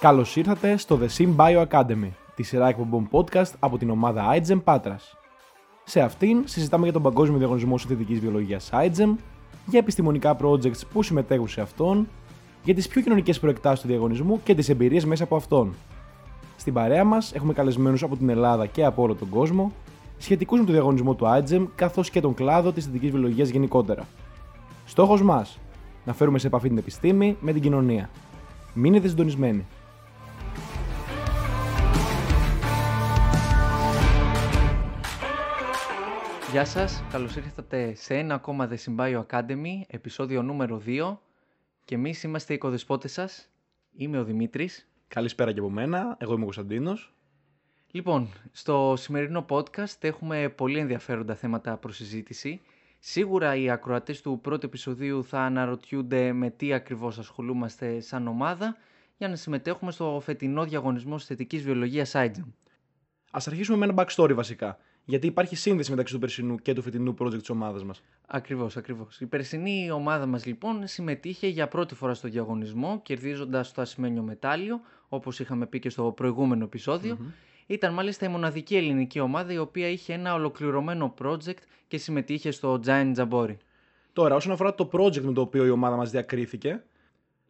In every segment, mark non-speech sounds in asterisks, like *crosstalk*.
Καλώς ήρθατε στο The Sim Bio Academy, τη σειρά εκπομπών podcast από την ομάδα iGEM Patras. Σε αυτήν συζητάμε για τον Παγκόσμιο Διαγωνισμό Συνθετική Βιολογίας iGEM, για επιστημονικά projects που συμμετέχουν σε αυτόν, για τις πιο κοινωνικές προεκτάσεις του διαγωνισμού και τις εμπειρίες μέσα από αυτόν. Στην παρέα μας έχουμε καλεσμένους από την Ελλάδα και από όλο τον κόσμο, σχετικούς με το διαγωνισμό του iGEM καθώς και τον κλάδο της συνθετική βιολογίας γενικότερα. Στόχος μας: να φέρουμε σε επαφή την επιστήμη με την κοινωνία. Μείνετε συντονισμένοι. Γεια σας, καλώς ήρθατε σε ένα ακόμα The Symbio Academy, επεισόδιο νούμερο 2 και εμείς είμαστε οι οικοδεσπότες σας. Είμαι ο Δημήτρης. Καλησπέρα και από μένα, εγώ είμαι ο Κωνσταντίνος. Λοιπόν, στο σημερινό podcast έχουμε πολύ ενδιαφέροντα θέματα προς συζήτηση. Σίγουρα οι ακροατές του πρώτου επεισοδίου θα αναρωτιούνται με τι ακριβώς ασχολούμαστε σαν ομάδα για να συμμετέχουμε στο φετινό διαγωνισμό θετικής βιολογίας IGEM. Ας αρχίσουμε με ένα backstory βασικά. Γιατί υπάρχει σύνδεση μεταξύ του περσινού και του φετινού project της ομάδας μας. Ακριβώς, ακριβώς. Η περσινή ομάδα μας λοιπόν συμμετείχε για πρώτη φορά στο διαγωνισμό, κερδίζοντας το ασημένιο μετάλλιο, όπως είχαμε πει και στο προηγούμενο Ήταν μάλιστα η μοναδική ελληνική ομάδα η οποία είχε ένα ολοκληρωμένο project και συμμετείχε στο Giant Jabori. Τώρα, όσον αφορά το project με το οποίο η ομάδα μας διακρίθηκε,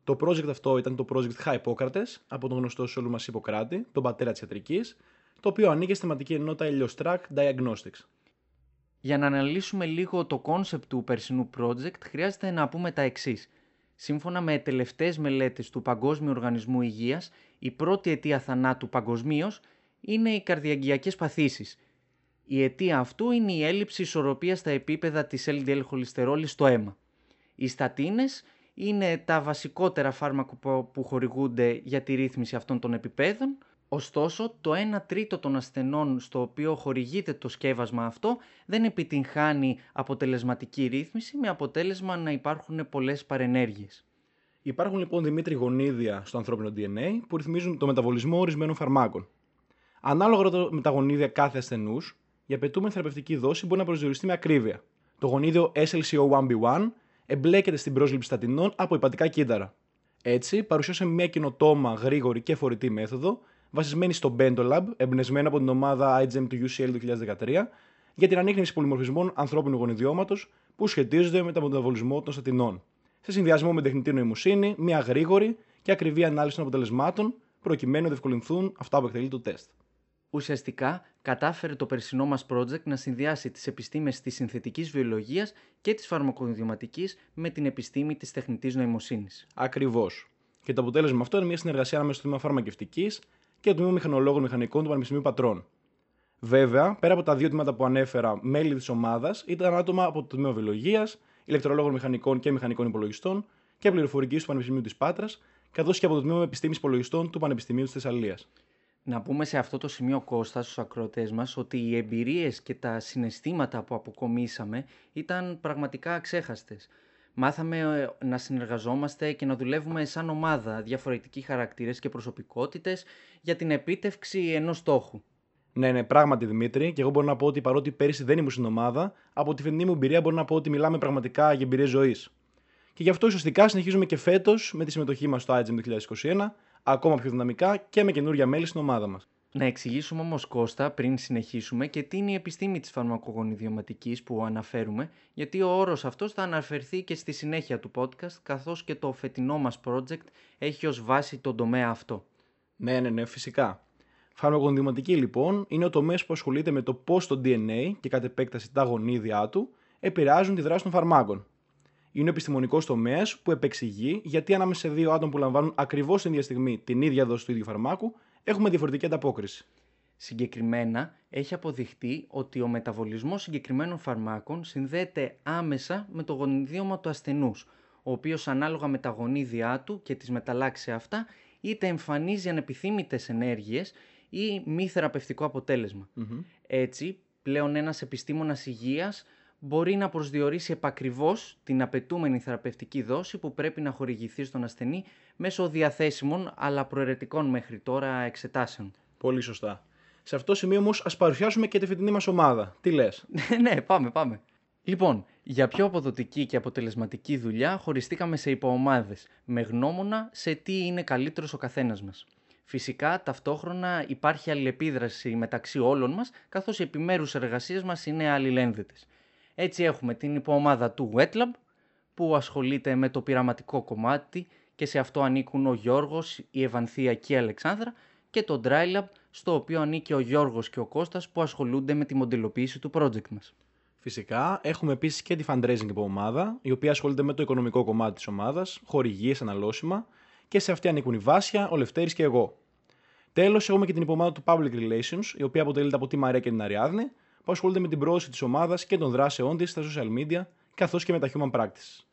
το project αυτό ήταν το project Hippocrates από τον γνωστό σε όλου μα Ιπποκράτη, τον πατέρα της ιατρικής, το οποίο ανήκει στη θεματική ενότητα Heliostrack Diagnostics. Για να αναλύσουμε λίγο το concept του περσινού project, χρειάζεται να πούμε τα εξής. Σύμφωνα με τελευταίες μελέτες του Παγκόσμιου Οργανισμού Υγείας, η πρώτη αιτία θανάτου παγκοσμίως είναι οι καρδιαγγειακές παθήσεις. Η αιτία αυτού είναι η έλλειψη ισορροπίας στα επίπεδα της LDL χολυστερόλης στο αίμα. Οι στατίνες είναι τα βασικότερα φάρμακα που χορηγούνται για τη ρύθμιση αυτών των επιπέδων, Ωστόσο, το 1 τρίτο των ασθενών στο οποίο χορηγείται το σκεύασμα αυτό δεν επιτυγχάνει αποτελεσματική ρύθμιση με αποτέλεσμα να υπάρχουν πολλές παρενέργειες. Υπάρχουν λοιπόν Δημήτρη γονίδια στο ανθρώπινο DNA που ρυθμίζουν το μεταβολισμό ορισμένων φαρμάκων. Ανάλογα με τα γονίδια κάθε ασθενούς, η απαιτούμενη θεραπευτική δόση μπορεί να προσδιοριστεί με ακρίβεια. Το γονίδιο SLCO1B1 εμπλέκεται στην πρόσληψη στατινών από υπατικά κύτταρα. Έτσι, παρουσίασε μια κοινοτόμα, γρήγορη και φορητή μέθοδο βασισμένη στο Bentolab, εμπνευσμένη από την ομάδα iGEM του UCL 2013, για την ανείχνευση πολυμορφισμών ανθρώπινου γονιδιώματος που σχετίζονται με τον μεταβολισμό των στατινών. Σε συνδυασμό με τεχνητή νοημοσύνη, μια γρήγορη και ακριβή ανάλυση των αποτελεσμάτων, προκειμένου να διευκολυνθούν αυτά που εκτελεί το τεστ. Ουσιαστικά, κατάφερε το περσινό μας project να συνδυάσει τις επιστήμες της συνθετικής βιολογίας και της φαρμακοδιωματική με την επιστήμη της τεχνητής νοημοσύνης. Ακριβώς. Και το αποτέλεσμα αυτό είναι μια συνεργασία ανάμεσα στο τμήμα φαρμακευτικής και το τμήμα μηχανολόγων μηχανικών του Πανεπιστημίου Πατρών. Βέβαια, πέρα από τα δύο τμήματα που ανέφερα, μέλη της ομάδας ήταν άτομα από το τμήμα βιολογίας, ηλεκτρολόγων μηχανικών και μηχανικών υπολογιστών και πληροφορικής του Πανεπιστημίου της Πάτρας, καθώς και από το τμήμα επιστήμης υπολογιστών του Πανεπιστημίου της Θεσσαλίας. Να πούμε σε αυτό το σημείο Κώστας στους ακροατές μας ότι οι εμπειρίες και τα συναισθήματα που αποκομίσαμε ήταν πραγματικά αξέχαστες. Μάθαμε ε, να συνεργαζόμαστε και να δουλεύουμε σαν ομάδα, διαφορετικοί χαρακτήρες και προσωπικότητες για την επίτευξη ενός στόχου. Ναι, ναι, πράγματι Δημήτρη, και εγώ μπορώ να πω ότι παρότι πέρυσι δεν ήμουν στην ομάδα, από τη φετινή μου εμπειρία μπορώ να πω ότι μιλάμε πραγματικά για εμπειρία ζωής. Και γι' αυτό ουσιαστικά συνεχίζουμε και φέτος με τη συμμετοχή μας στο IGEM 2021, ακόμα πιο δυναμικά και με καινούργια μέλη στην ομάδα μας. Να εξηγήσουμε όμως Κώστα πριν συνεχίσουμε και τι είναι η επιστήμη της φαρμακογονιδιωματικής που αναφέρουμε γιατί ο όρος αυτός θα αναφερθεί και στη συνέχεια του podcast καθώς και το φετινό μας project έχει ως βάση τον τομέα αυτό. Ναι, ναι, ναι, φυσικά. Φαρμακογονιδιωματική λοιπόν είναι ο τομέας που ασχολείται με το πώς το DNA και κατ' επέκταση τα γονίδια του επηρεάζουν τη δράση των φαρμάκων. Είναι ο επιστημονικός τομέας που επεξηγεί γιατί ανάμεσα σε δύο άτομα που λαμβάνουν ακριβώς την ίδια στιγμή την ίδια δόση του ίδιου φαρμάκου έχουμε διαφορετική ανταπόκριση. Συγκεκριμένα, έχει αποδειχτεί ότι ο μεταβολισμός συγκεκριμένων φαρμάκων συνδέεται άμεσα με το γονιδίωμα του ασθενούς, ο οποίος ανάλογα με τα γονίδια του και τις μεταλλάξει σε αυτά, είτε εμφανίζει ανεπιθύμητες ενέργειες ή μη θεραπευτικό Έτσι, πλέον ένας επιστήμονας υγείας μπορεί να προσδιορίσει επακριβώς την απαιτούμενη θεραπευτική δόση που πρέπει να χορηγηθεί στον ασθενή μέσω διαθέσιμων αλλά προαιρετικών μέχρι τώρα εξετάσεων. Πολύ σωστά. Σε αυτό το σημείο όμως ας παρουσιάσουμε και τη φετινή μας ομάδα. Τι λες; *laughs* ναι, πάμε, πάμε. Λοιπόν, για πιο αποδοτική και αποτελεσματική δουλειά χωριστήκαμε σε υποομάδες, με γνώμονα σε τι είναι καλύτερος ο καθένας μας. Φυσικά, ταυτόχρονα υπάρχει αλληλεπίδραση μεταξύ όλων μας, καθώς οι επιμέρους εργασίες μας είναι αλληλένδετες. Έτσι έχουμε την υποομάδα του WetLab, που ασχολείται με το πειραματικό κομμάτι και σε αυτό ανήκουν ο Γιώργος, η Ευανθία και η Αλεξάνδρα και το DryLab, στο οποίο ανήκει ο Γιώργος και ο Κώστας που ασχολούνται με τη μοντελοποίηση του project μας. Φυσικά, έχουμε επίσης και τη fundraising ομάδα, η οποία ασχολείται με το οικονομικό κομμάτι της ομάδας, χορηγίες, αναλώσιμα, και σε αυτή ανήκουν η Βάσια, ο Λευτέρης και εγώ. Τέλος, έχουμε και την υπομάδα του Public Relations, η οποία αποτελείται από τη Μαρία και την Αριάδνη, που ασχολούνται με την πρόοδοση της ομάδας και των δράσεών της στα social media, καθώς και με τα human practice.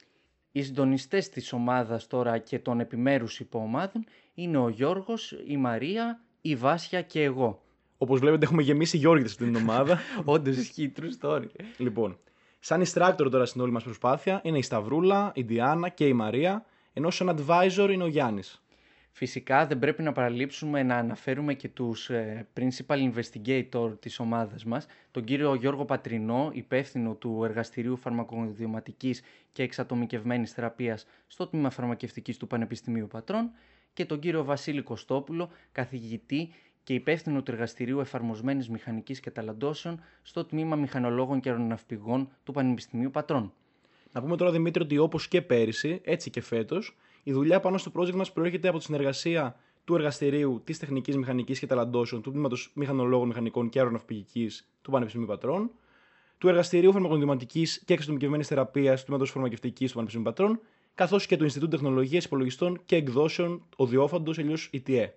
Οι συντονιστές της ομάδας τώρα και των επιμέρους υποομάδων είναι ο Γιώργος, η Μαρία, η Βάσια και εγώ. Όπως βλέπετε, έχουμε γεμίσει Γιώργη στην ομάδα. *laughs* Όντως ισχύει, true story. λοιπόν, σαν instructor τώρα στην όλη μας προσπάθεια είναι η Σταυρούλα, η Διάννα και η Μαρία, ενώ σαν advisor είναι ο Γιάννης. Φυσικά δεν πρέπει να παραλείψουμε να αναφέρουμε και τους ε, principal investigator της ομάδας μας, τον κύριο Γιώργο Πατρινό, υπεύθυνο του Εργαστηρίου Φαρμακοδιωματικής και Εξατομικευμένης Θεραπείας στο Τμήμα Φαρμακευτικής του Πανεπιστημίου Πατρών και τον κύριο Βασίλη Κωστόπουλο, καθηγητή και υπεύθυνο του Εργαστηρίου Εφαρμοσμένης Μηχανικής Καταλαντώσεων στο Τμήμα Μηχανολόγων και Αεροναυπηγών του Πανεπιστημίου Πατρών. Να πούμε τώρα, Δημήτρη, ότι όπως και πέρυσι, έτσι και φέτος, η δουλειά πάνω στο project μας προέρχεται από τη συνεργασία του Εργαστηρίου της Τεχνικής Μηχανικής και Ταλαντώσεων του Τμήματος Μηχανολόγων Μηχανικών και Αεροναυπηγικής του Πανεπιστημίου Πατρών, του Εργαστηρίου Φαρμακοδηματική και Εξατομικευμένης Θεραπείας του Τμήματος Φαρμακευτικής του Πανεπιστημίου Πατρών, καθώς και του Ινστιτούτου Τεχνολογίας Υπολογιστών και Εκδόσεων Οδιόφαντος, αλλιώ ΙΤΕ.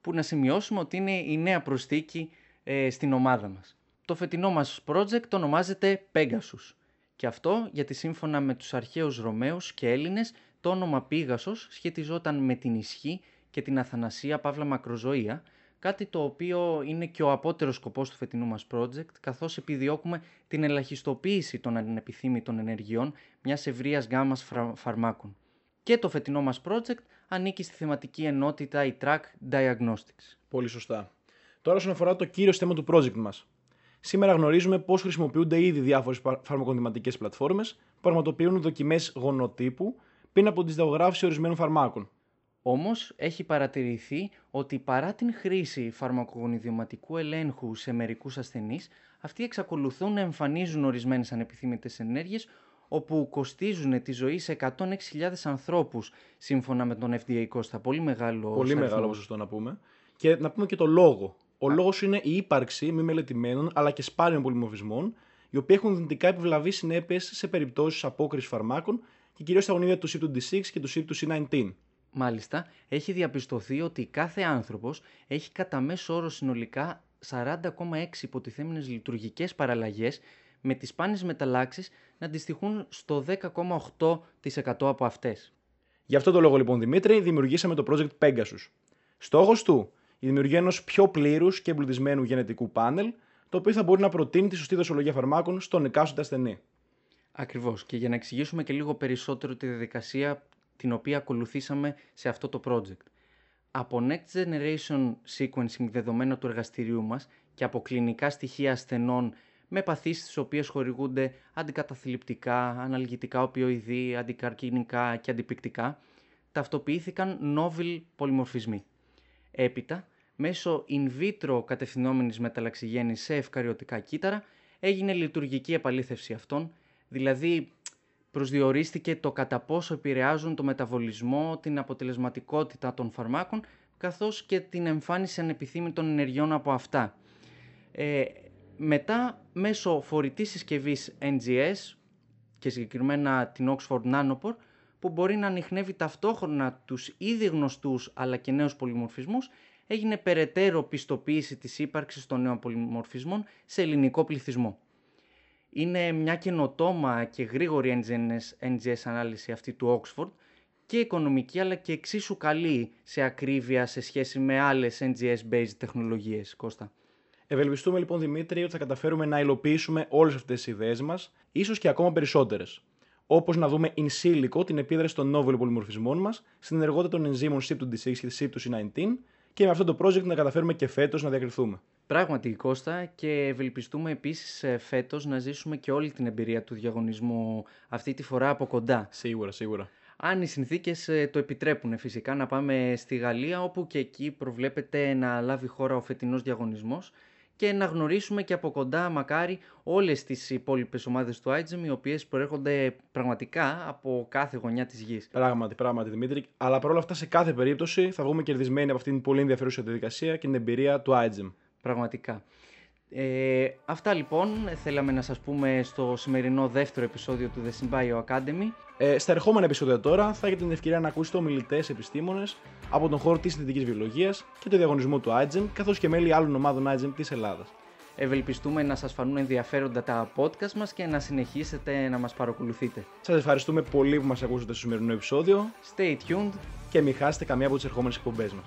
Που να σημειώσουμε ότι είναι η νέα προσθήκη ε, στην ομάδα μας. Το φετινό μας project ονομάζεται Pegasus. Και αυτό γιατί σύμφωνα με τους αρχαίους Ρωμαίους και Έλληνες το όνομα Πίγασος σχετιζόταν με την ισχύ και την αθανασία παύλα μακροζωία, κάτι το οποίο είναι και ο απότερος σκοπός του φετινού μας project, καθώς επιδιώκουμε την ελαχιστοποίηση των ανεπιθύμητων ενεργειών μιας ευρείας γάμας φαρμάκων. Και το φετινό μας project ανήκει στη θεματική ενότητα η Track Diagnostics. Πολύ σωστά. Τώρα όσον αφορά το κύριος θέμα του project μας. Σήμερα γνωρίζουμε πώς χρησιμοποιούνται ήδη διάφορες φαρμακοδηματικές πλατφόρμες που πραγματοποιούν δοκιμές γονοτύπου πριν από τη συνταγογράφηση ορισμένων φαρμάκων. Όμως έχει παρατηρηθεί ότι παρά την χρήση φαρμακογονιδιωματικού ελέγχου σε μερικούς ασθενείς, αυτοί εξακολουθούν να εμφανίζουν ορισμένες ανεπιθύμητες ενέργειες, όπου κοστίζουν τη ζωή σε 106.000 ανθρώπους, σύμφωνα με τον FDA Costa. Πολύ μεγάλος Πολύ μεγάλο ποσοστό να πούμε. Και να πούμε και το λόγο. Ο λόγος είναι η ύπαρξη μη μελετημένων αλλά και σπάνιων πολυμορφισμών, οι οποίοι έχουν δυνητικά επιβλαβείς συνέπειες σε περιπτώσεις απόκρισης φαρμάκων και κυρίως στα γονίδια του CYP26 και του CYP19. Μάλιστα, έχει διαπιστωθεί ότι κάθε άνθρωπος έχει κατά μέσο όρο συνολικά 40,6 υποτιθέμενες λειτουργικές παραλλαγές με τις σπάνιες μεταλλάξεις να αντιστοιχούν στο 10,8% από αυτές. Γι' αυτό το λόγο λοιπόν Δημήτρη δημιουργήσαμε το project Pegasus. Στόχος του, η δημιουργία ενός πιο πλήρους και εμπλουτισμένου γενετικού πάνελ, το οποίο θα μπορεί να προτείνει τη σωστή δοσολογία φαρμάκων στον εκάστοτε ασθενή. Ακριβώς. Και για να εξηγήσουμε και λίγο περισσότερο τη διαδικασία την οποία ακολουθήσαμε σε αυτό το project. Από Next Generation Sequencing δεδομένα του εργαστηρίου μας και από κλινικά στοιχεία ασθενών με παθήσεις στις οποίες χορηγούνται αντικαταθλιπτικά, αναλγητικά οπιοειδή, αντικαρκινικά και αντιπικτικά, ταυτοποιήθηκαν novel πολυμορφισμοί. Έπειτα, μέσω in vitro κατευθυνόμενης μεταλλαξιγέννης σε ευκαριωτικά κύτταρα, έγινε λειτουργική επαλήθευση αυτών, δηλαδή προσδιορίστηκε το κατά πόσο επηρεάζουν το μεταβολισμό, την αποτελεσματικότητα των φαρμάκων, καθώς και την εμφάνιση ανεπιθύμητων ενεργειών από αυτά. Ε, μετά, μέσω φορητής συσκευής NGS και συγκεκριμένα την Oxford Nanopore, που μπορεί να ανοιχνεύει ταυτόχρονα τους ήδη γνωστούς αλλά και νέους πολυμορφισμούς, έγινε περαιτέρω πιστοποίηση της ύπαρξης των νέων πολυμορφισμών σε ελληνικό πληθυσμό. Είναι μια καινοτόμα και γρήγορη NGS, NGS ανάλυση αυτή του Oxford και οικονομική αλλά και εξίσου καλή σε ακρίβεια σε σχέση με άλλες NGS-based τεχνολογίες, Κώστα. Ευελπιστούμε λοιπόν Δημήτρη ότι θα καταφέρουμε να υλοποιήσουμε όλες αυτές τις ιδέες μας, ίσως και ακόμα περισσότερες. Όπως να δούμε in silico την επίδραση των novel πολυμορφισμών μας στην ενεργότητα των ενζήμων CYP26 και CYP19 και με αυτό το project να καταφέρουμε και φέτος να διακριθούμε. Πράγματι, Κώστα, και ευελπιστούμε επίσης ε, φέτος να ζήσουμε και όλη την εμπειρία του διαγωνισμού αυτή τη φορά από κοντά. Σίγουρα, σίγουρα. αν οι συνθήκες ε, το επιτρέπουν φυσικά να πάμε στη Γαλλία όπου και εκεί προβλέπεται να λάβει χώρα ο φετινός διαγωνισμός και να γνωρίσουμε και από κοντά μακάρι όλες τις υπόλοιπες ομάδες του Άιτζεμ οι οποίες προέρχονται πραγματικά από κάθε γωνιά της γης. Πράγματι, πράγματι Δημήτρη. Αλλά παρόλα αυτά σε κάθε περίπτωση θα βγούμε κερδισμένοι από αυτήν την πολύ ενδιαφέρουσα διαδικασία και την εμπειρία του Άιτζεμ. Πραγματικά. Ε, αυτά λοιπόν θέλαμε να σας πούμε στο σημερινό δεύτερο επεισόδιο του The Symbio Academy. Ε, στα ερχόμενα επεισόδια τώρα θα έχετε την ευκαιρία να ακούσετε ομιλητές επιστήμονες από τον χώρο της συνθετική βιολογίας και το διαγωνισμό του Άιτζεμ, καθώς και μέλη άλλων ομάδων Άιτζεμ της Ελλάδας. Ευελπιστούμε να σας φανούν ενδιαφέροντα τα podcast μας και να συνεχίσετε να μας παρακολουθείτε. Σας ευχαριστούμε πολύ που μας ακούσατε στο σημερινό επεισόδιο Stay tuned και μην χάσετε καμία από τις ερχόμενες εκπομπές μας.